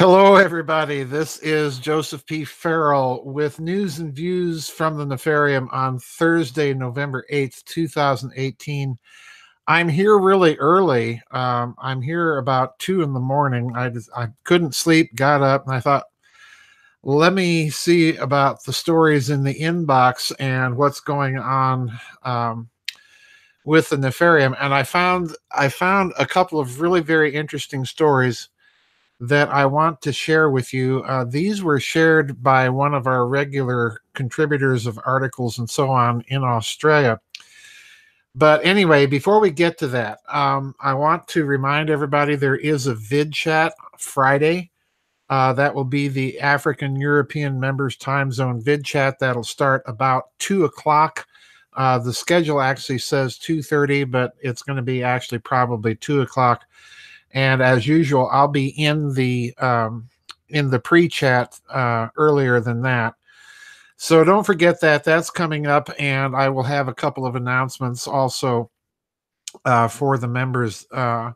Hello, everybody. This is Joseph P. Farrell with news and views from the Nefarium on Thursday, November 8th, 2018. I'm here really early. Um, I'm here about two in the morning. I, just, I couldn't sleep, got up, and I thought, let me see about the stories in the inbox and what's going on um, with the Nefarium. And I found I found a couple of really very interesting stories that I want to share with you. Uh, these were shared by one of our regular contributors of articles and so on in Australia. But anyway, before we get to that, um, I want to remind everybody there is a vid chat Friday. Uh, that will be the African European members time zone vid chat. That'll start about two o'clock. Uh, the schedule actually says 2.30, but it's going to be actually probably 2 o'clock and as usual, I'll be in the um, in the pre-chat uh, earlier than that. So don't forget that that's coming up, and I will have a couple of announcements also uh, for the members uh,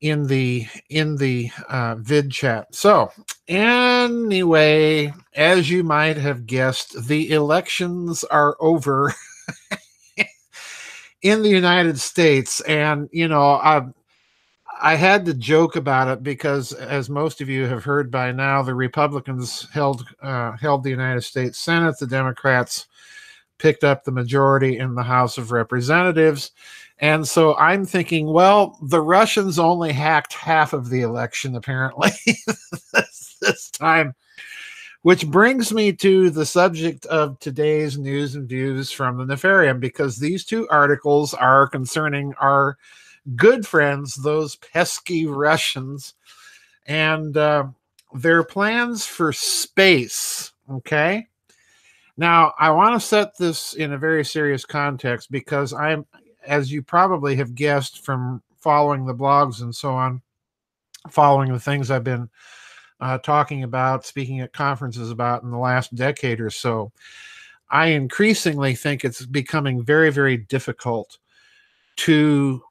in the in the uh, vid chat. So anyway, as you might have guessed, the elections are over. in the United States, and you know, I, I had to joke about it because, as most of you have heard by now, the Republicans held uh, held the United States Senate. The Democrats picked up the majority in the House of Representatives. And so I'm thinking, well, the Russians only hacked half of the election, apparently, this, this time. Which brings me to the subject of today's news and views from the Nefarium, because these two articles are concerning our good friends, those pesky Russians, and uh, their plans for space. Okay. Now, I want to set this in a very serious context because I'm, as you probably have guessed from following the blogs and so on, following the things I've been uh, talking about, speaking at conferences about in the last decade or so, I increasingly think it's becoming very, very difficult to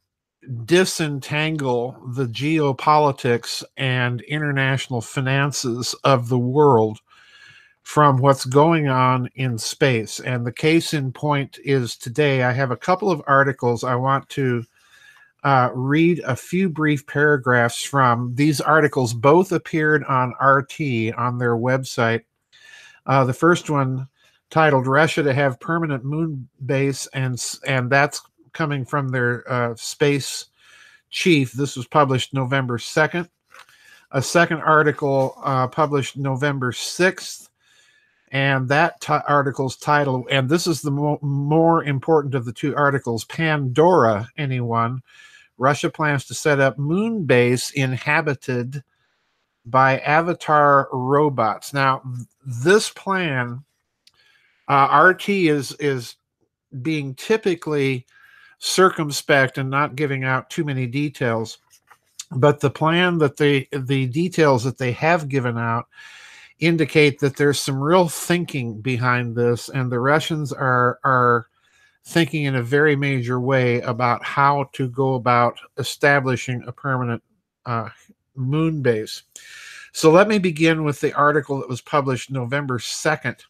disentangle the geopolitics and international finances of the world from what's going on in space. And the case in point is today, I have a couple of articles I want to uh, read a few brief paragraphs from. These articles both appeared on RT on their website. Uh, the first one titled Russia to have permanent moon base and and that's coming from their uh, space chief. This was published November 2nd. A second article uh, published November 6th. And that t- article's title, and this is the mo- more important of the two articles Pandora, anyone. Russia plans to set up moon base inhabited by avatar robots. Now, this plan, uh, RT is is being typically circumspect and not giving out too many details. But the plan that they, the details that they have given out, indicate that there's some real thinking behind this, and the Russians are are thinking in a very major way about how to go about establishing a permanent uh, moon base. So let me begin with the article that was published November 2nd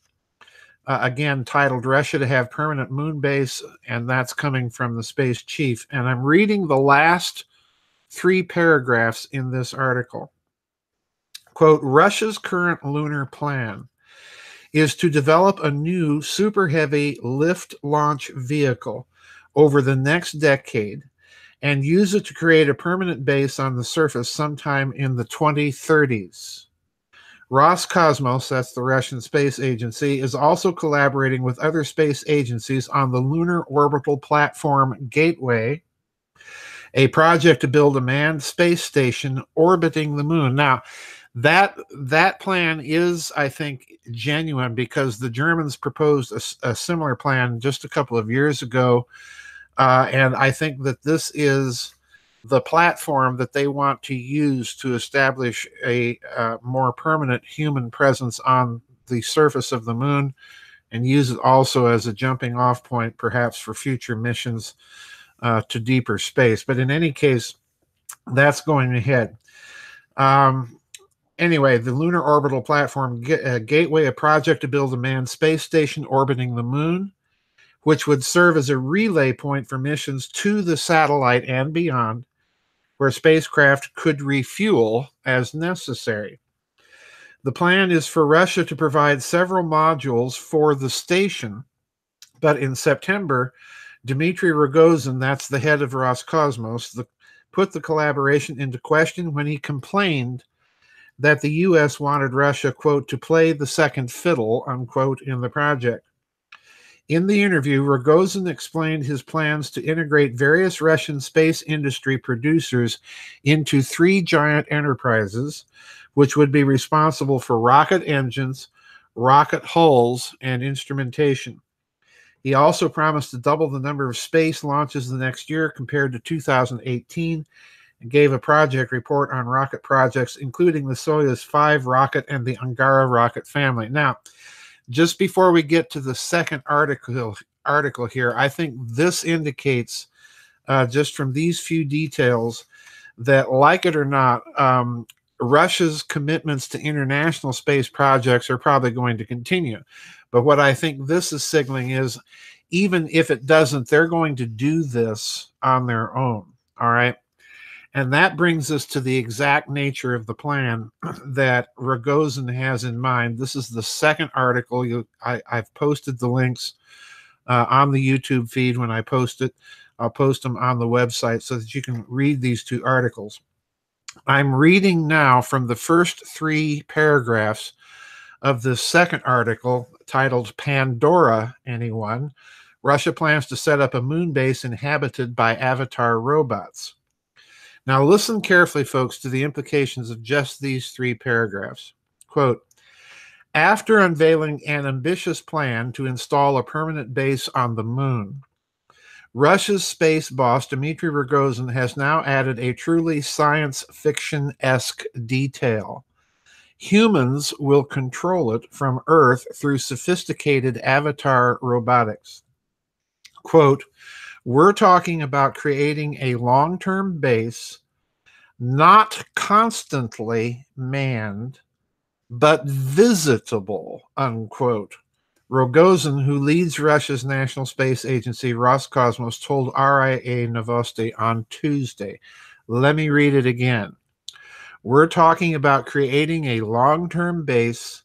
uh, again titled Russia to have permanent moon base, and that's coming from the space chief. And I'm reading the last three paragraphs in this article. Quote Russia's current lunar plan is to develop a new super heavy lift launch vehicle over the next decade and use it to create a permanent base on the surface sometime in the 2030s. Roscosmos, that's the Russian space agency, is also collaborating with other space agencies on the Lunar Orbital Platform Gateway, a project to build a manned space station orbiting the moon. Now, that that plan is, I think, genuine because the Germans proposed a, a similar plan just a couple of years ago, uh, and I think that this is the platform that they want to use to establish a uh, more permanent human presence on the surface of the moon and use it also as a jumping off point, perhaps for future missions uh, to deeper space. But in any case, that's going ahead. Um, anyway, the Lunar Orbital Platform uh, Gateway, a project to build a manned space station orbiting the moon, which would serve as a relay point for missions to the satellite and beyond, where spacecraft could refuel as necessary. The plan is for Russia to provide several modules for the station, but in September, Dmitry Rogozin, that's the head of Roscosmos, the, put the collaboration into question when he complained that the U.S. wanted Russia, quote, to play the second fiddle, unquote, in the project. In the interview, Rogozin explained his plans to integrate various Russian space industry producers into three giant enterprises, which would be responsible for rocket engines, rocket hulls, and instrumentation. He also promised to double the number of space launches the next year compared to 2018 and gave a project report on rocket projects, including the Soyuz 5 rocket and the Angara rocket family. Now, just before we get to the second article article here, I think this indicates uh, just from these few details that, like it or not, um, Russia's commitments to international space projects are probably going to continue. But what I think this is signaling is even if it doesn't, they're going to do this on their own. All right. And that brings us to the exact nature of the plan that Rogozin has in mind. This is the second article. You, I, have posted the links uh, on the YouTube feed when I post it. I'll post them on the website so that you can read these two articles. I'm reading now from the first three paragraphs of the second article titled Pandora Anyone? Russia plans to set up a moon base inhabited by avatar robots. Now, listen carefully, folks, to the implications of just these three paragraphs. Quote After unveiling an ambitious plan to install a permanent base on the moon, Russia's space boss, Dmitry Rogozin, has now added a truly science fiction esque detail. Humans will control it from Earth through sophisticated avatar robotics. Quote, we're talking about creating a long term base, not constantly manned, but visitable, unquote. Rogozin, who leads Russia's National Space Agency, Roscosmos, told RIA Novosti on Tuesday. Let me read it again. We're talking about creating a long term base,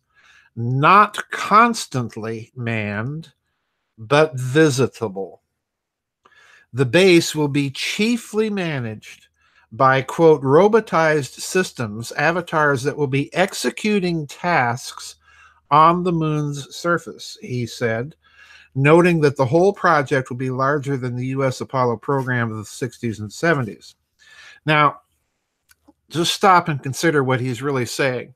not constantly manned, but visitable. The base will be chiefly managed by, quote, robotized systems, avatars that will be executing tasks on the moon's surface, he said, noting that the whole project will be larger than the U.S. Apollo program of the 60s and 70s. Now, just stop and consider what he's really saying.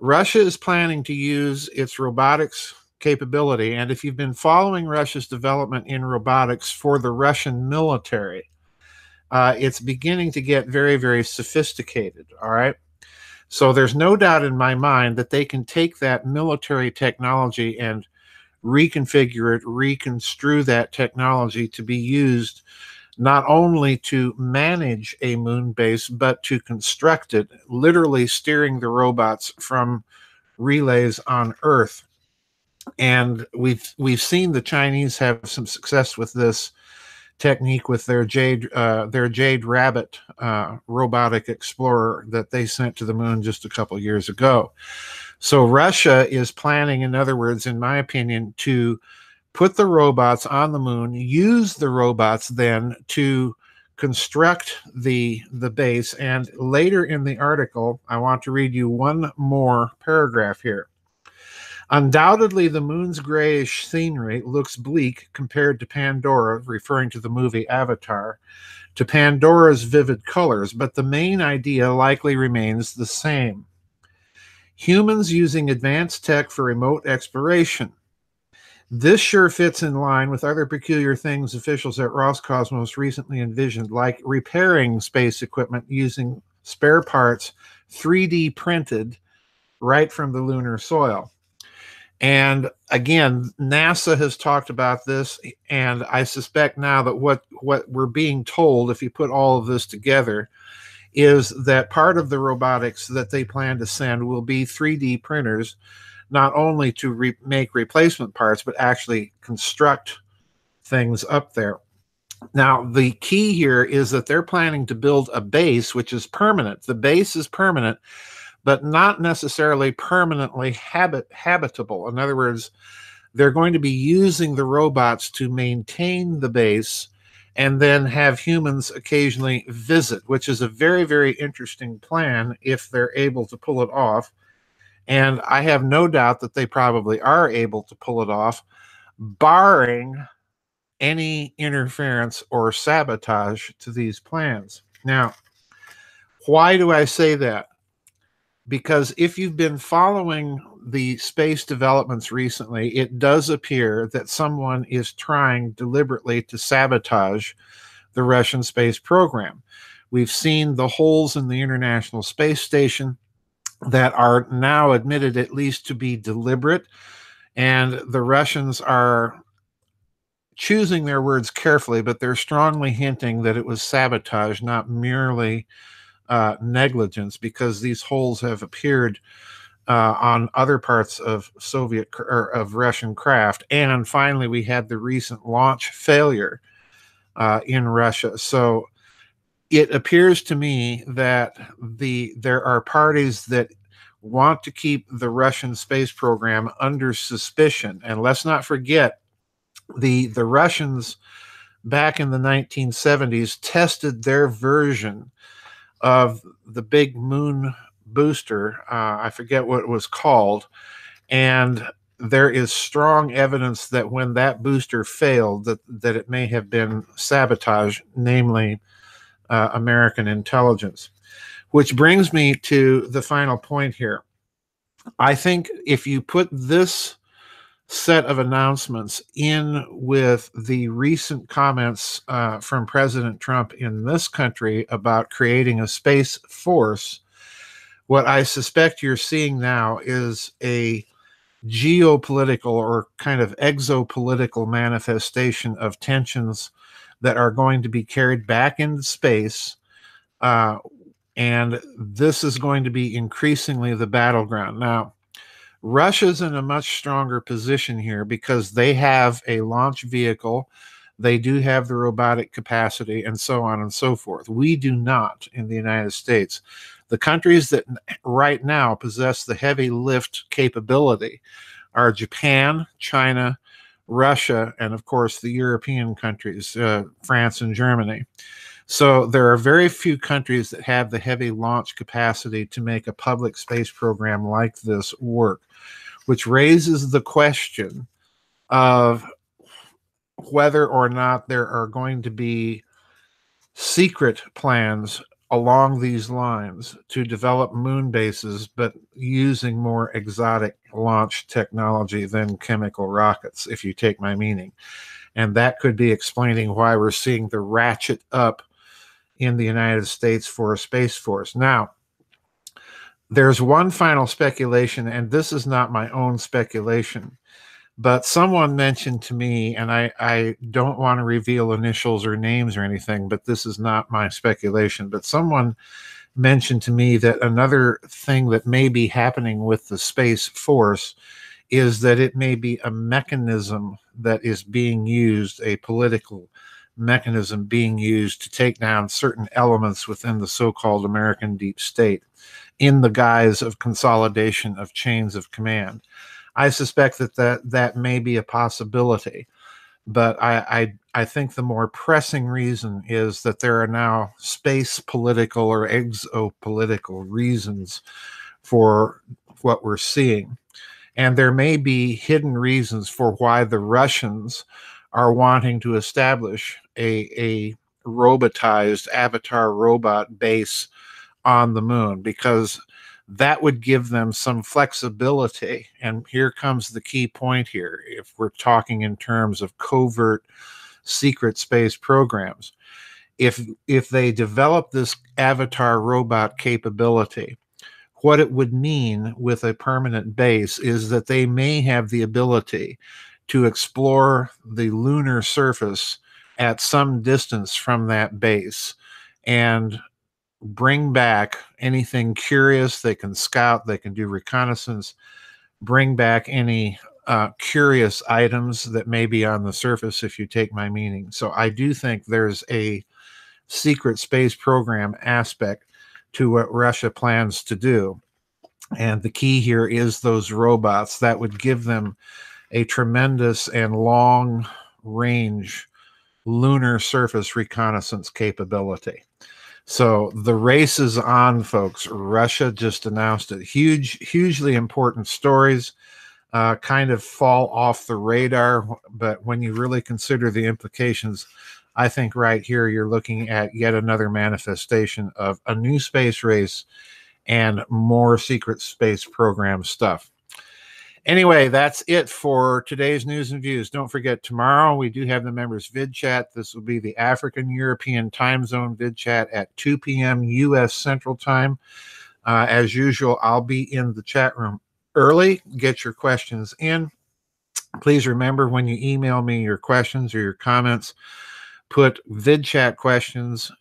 Russia is planning to use its robotics capability. And if you've been following Russia's development in robotics for the Russian military, uh, it's beginning to get very, very sophisticated. All right. So there's no doubt in my mind that they can take that military technology and reconfigure it, reconstrue that technology to be used not only to manage a moon base, but to construct it, literally steering the robots from relays on Earth and we've we've seen the Chinese have some success with this technique with their jade uh, their jade rabbit uh, robotic explorer that they sent to the moon just a couple years ago. So Russia is planning, in other words, in my opinion, to put the robots on the moon, use the robots then to construct the the base. And later in the article, I want to read you one more paragraph here. Undoubtedly, the moon's grayish scenery looks bleak compared to Pandora, referring to the movie Avatar, to Pandora's vivid colors, but the main idea likely remains the same. Humans using advanced tech for remote exploration. This sure fits in line with other peculiar things officials at Roscosmos recently envisioned, like repairing space equipment using spare parts 3D printed right from the lunar soil. And again, NASA has talked about this, and I suspect now that what what we're being told, if you put all of this together, is that part of the robotics that they plan to send will be 3D printers, not only to re- make replacement parts, but actually construct things up there. Now, the key here is that they're planning to build a base which is permanent. The base is permanent, but not necessarily permanently habit habitable. In other words, they're going to be using the robots to maintain the base and then have humans occasionally visit, which is a very, very interesting plan if they're able to pull it off. And I have no doubt that they probably are able to pull it off, barring any interference or sabotage to these plans. Now, why do I say that? Because if you've been following the space developments recently, it does appear that someone is trying deliberately to sabotage the Russian space program. We've seen the holes in the International Space Station that are now admitted at least to be deliberate, and the Russians are choosing their words carefully, but they're strongly hinting that it was sabotage, not merely uh, negligence, because these holes have appeared uh, on other parts of Soviet or of Russian craft. And finally, we had the recent launch failure uh, in Russia. So it appears to me that the there are parties that want to keep the Russian space program under suspicion. And let's not forget the the Russians back in the 1970s tested their version of the big moon booster. Uh, I forget what it was called, and there is strong evidence that when that booster failed, that that it may have been sabotage, namely uh, American intelligence. Which brings me to the final point here. I think if you put this set of announcements in with the recent comments uh, from President Trump in this country about creating a space force, what I suspect you're seeing now is a geopolitical or kind of exopolitical manifestation of tensions that are going to be carried back into space. Uh, and this is going to be increasingly the battleground. Now, Russia's in a much stronger position here because they have a launch vehicle, they do have the robotic capacity, and so on and so forth. We do not in the United States. The countries that right now possess the heavy lift capability are Japan, China, Russia, and of course the European countries, uh, France and Germany. So there are very few countries that have the heavy launch capacity to make a public space program like this work, which raises the question of whether or not there are going to be secret plans along these lines to develop moon bases, but using more exotic launch technology than chemical rockets, if you take my meaning. And that could be explaining why we're seeing the ratchet up in the United States for a Space Force. Now, there's one final speculation, and this is not my own speculation, but someone mentioned to me, and I, I don't want to reveal initials or names or anything, but this is not my speculation, but someone mentioned to me that another thing that may be happening with the Space Force is that it may be a mechanism that is being used, a political mechanism being used to take down certain elements within the so called American deep state in the guise of consolidation of chains of command. I suspect that that, that may be a possibility, but I, I, I think the more pressing reason is that there are now space political or exopolitical reasons for what we're seeing. And there may be hidden reasons for why the Russians are wanting to establish a, a robotized avatar robot base on the moon because that would give them some flexibility. And here comes the key point here if we're talking in terms of covert secret space programs. If if they develop this avatar robot capability, what it would mean with a permanent base is that they may have the ability to explore the lunar surface at some distance from that base and bring back anything curious. They can scout, they can do reconnaissance, bring back any uh, curious items that may be on the surface, if you take my meaning. So I do think there's a secret space program aspect to what Russia plans to do. And the key here is those robots that would give them a tremendous and long range lunar surface reconnaissance capability. So the race is on, folks. Russia just announced it. Huge, hugely important stories uh, kind of fall off the radar, but when you really consider the implications, I think right here you're looking at yet another manifestation of a new space race and more secret space program stuff. Anyway, that's it for today's news and views. Don't forget, tomorrow we do have the members vid chat. This will be the African European time zone vid chat at 2 p.m. U.S. Central Time. Uh, as usual, I'll be in the chat room early. Get your questions in. Please remember when you email me your questions or your comments, put vid chat questions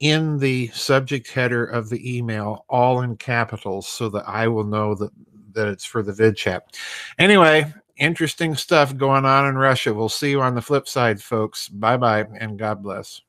in the subject header of the email, all in capitals, so that I will know that that it's for the vid chat. Anyway, interesting stuff going on in Russia. We'll see you on the flip side, folks. Bye bye and God bless.